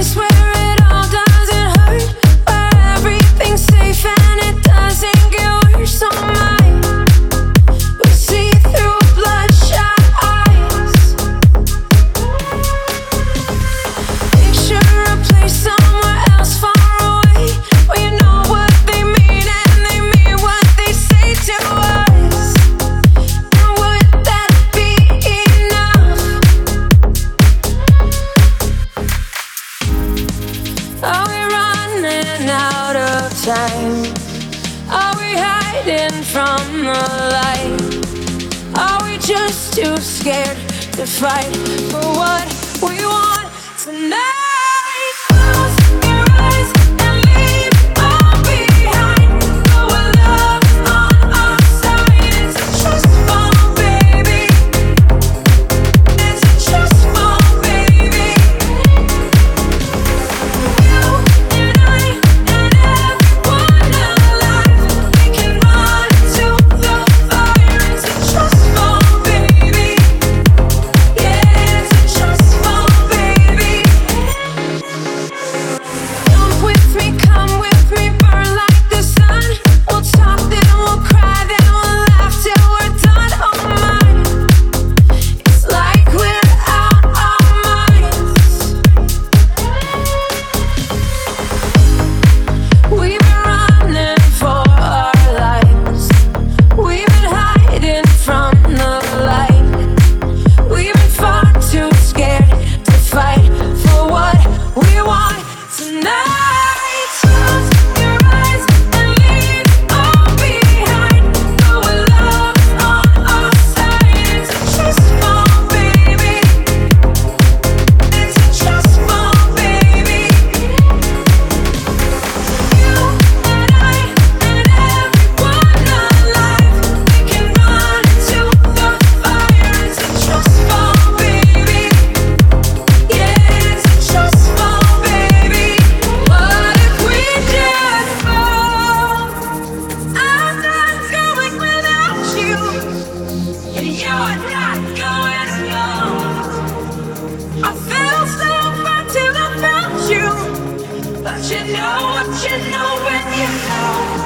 I swear. time? Are we hiding from the light? Are we just too scared to fight for what we want tonight? I you. But you know what you know when you know.